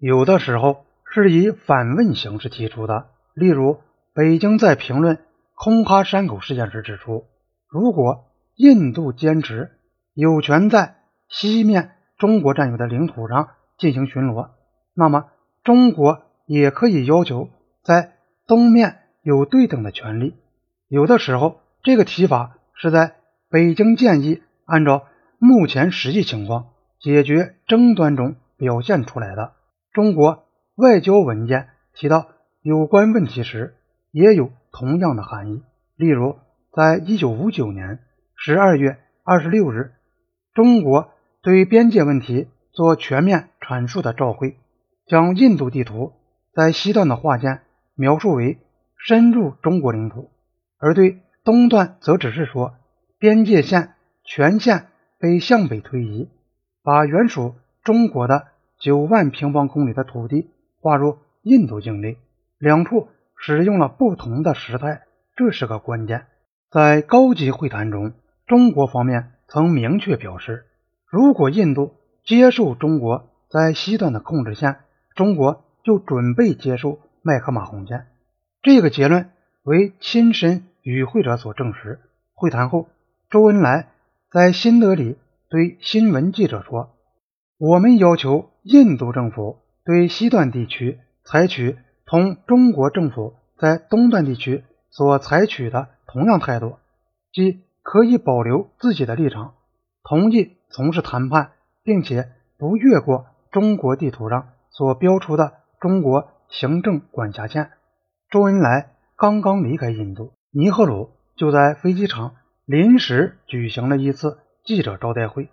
有的时候是以反问形式提出的。例如，北京在评论空哈山口事件时指出，如果印度坚持有权在西面中国占有的领土上进行巡逻，那么中国也可以要求在东面有对等的权利。有的时候，这个提法是在北京建议按照目前实际情况解决争端中表现出来的。中国外交文件提到有关问题时，也有同样的含义。例如，在一九五九年十二月二十六日，中国对边界问题做全面阐述的照会，将印度地图在西段的划线描述为深入中国领土。而对东段则只是说，边界线全线被向北推移，把原属中国的九万平方公里的土地划入印度境内。两处使用了不同的时态，这是个关键。在高级会谈中，中国方面曾明确表示，如果印度接受中国在西段的控制线，中国就准备接受麦克马洪线。这个结论为亲身。与会者所证实。会谈后，周恩来在新德里对新闻记者说：“我们要求印度政府对西段地区采取同中国政府在东段地区所采取的同样态度，即可以保留自己的立场，同意从事谈判，并且不越过中国地图上所标出的中国行政管辖线。”周恩来刚刚离开印度。尼赫鲁就在飞机场临时举行了一次记者招待会。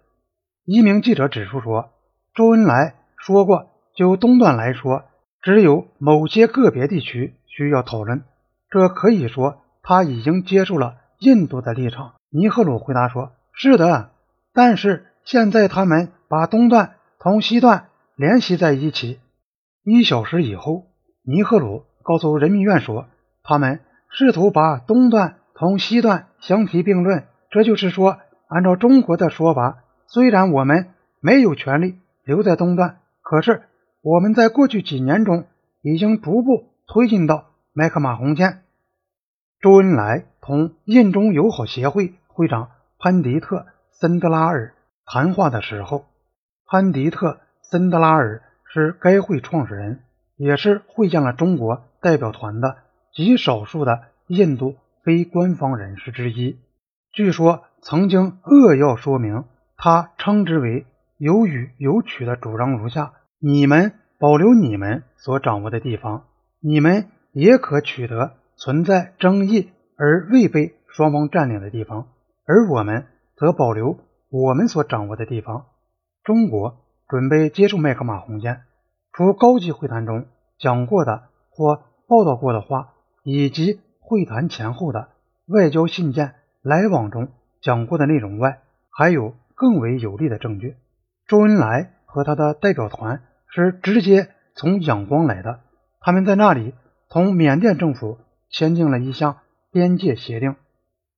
一名记者指出说：“周恩来说过，就东段来说，只有某些个别地区需要讨论。这可以说他已经接受了印度的立场。”尼赫鲁回答说：“是的，但是现在他们把东段同西段联系在一起。”一小时以后，尼赫鲁告诉人民院说：“他们。”试图把东段同西段相提并论，这就是说，按照中国的说法，虽然我们没有权利留在东段，可是我们在过去几年中已经逐步推进到麦克马洪线。周恩来同印中友好协会会长潘迪特·森德拉尔谈话的时候，潘迪特·森德拉尔是该会创始人，也是会见了中国代表团的。极少数的印度非官方人士之一，据说曾经扼要说明他称之为有予有取的主张如下：你们保留你们所掌握的地方，你们也可取得存在争议而未被双方占领的地方，而我们则保留我们所掌握的地方。中国准备接受麦克马洪线，除高级会谈中讲过的或报道过的话。以及会谈前后的外交信件来往中讲过的内容外，还有更为有力的证据。周恩来和他的代表团是直接从仰光来的，他们在那里同缅甸政府签订了一项边界协定，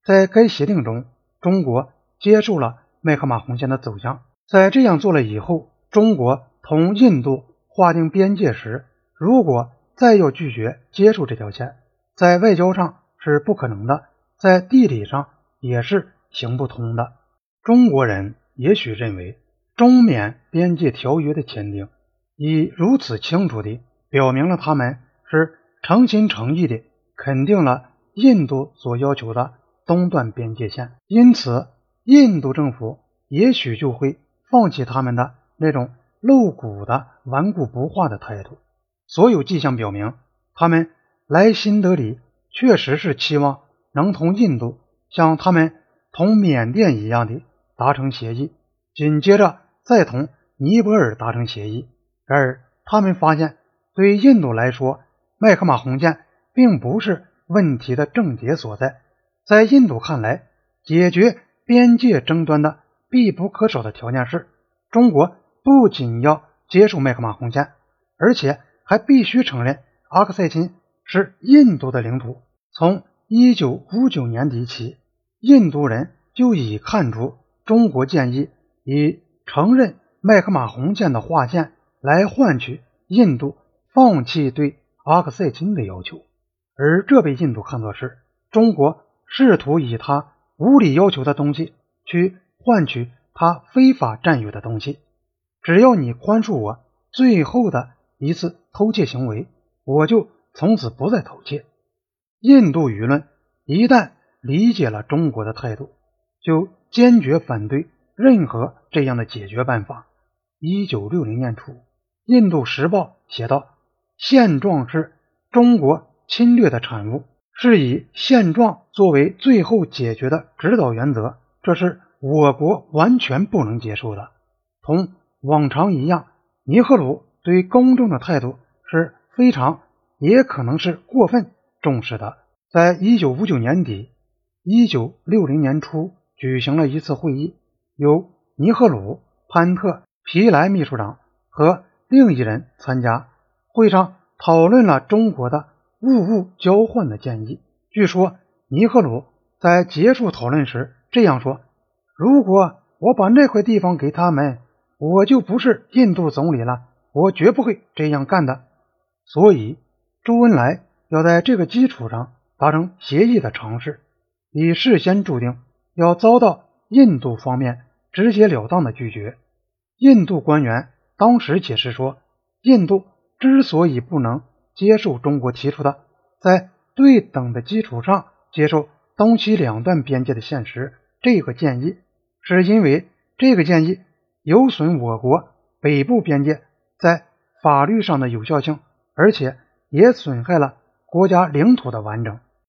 在该协定中，中国接受了麦克马洪线的走向。在这样做了以后，中国同印度划定边界时，如果再要拒绝接受这条线，在外交上是不可能的，在地理上也是行不通的。中国人也许认为，中缅边界条约的签订已如此清楚地表明了他们是诚心诚意地肯定了印度所要求的东段边界线，因此印度政府也许就会放弃他们的那种露骨的顽固不化的态度。所有迹象表明，他们。来新德里确实是期望能同印度像他们同缅甸一样的达成协议，紧接着再同尼泊尔达成协议。然而，他们发现对印度来说，麦克马洪线并不是问题的症结所在。在印度看来，解决边界争端的必不可少的条件是，中国不仅要接受麦克马洪线，而且还必须承认阿克塞钦。是印度的领土。从一九五九年底起，印度人就已看出中国建议以承认麦克马洪线的划线来换取印度放弃对阿克塞钦的要求，而这被印度看作是中国试图以他无理要求的东西去换取他非法占有的东西。只要你宽恕我最后的一次偷窃行为，我就从此不再偷窃。印度舆论一旦理解了中国的态度，就坚决反对任何这样的解决办法。一九六零年初，《印度时报》写道：“现状是中国侵略的产物，是以现状作为最后解决的指导原则，这是我国完全不能接受的。”同往常一样，尼赫鲁对公众的态度是非常，也可能是过分。重视的，在一九五九年底、一九六零年初举行了一次会议，由尼赫鲁、潘特、皮莱秘书长和另一人参加。会上讨论了中国的物物交换的建议。据说尼赫鲁在结束讨论时这样说：“如果我把那块地方给他们，我就不是印度总理了。我绝不会这样干的。”所以，周恩来。要在这个基础上达成协议的尝试，已事先注定要遭到印度方面直截了当的拒绝。印度官员当时解释说，印度之所以不能接受中国提出的在对等的基础上接受东西两段边界的现实这个建议，是因为这个建议有损我国北部边界在法律上的有效性，而且也损害了。国家领土的完整。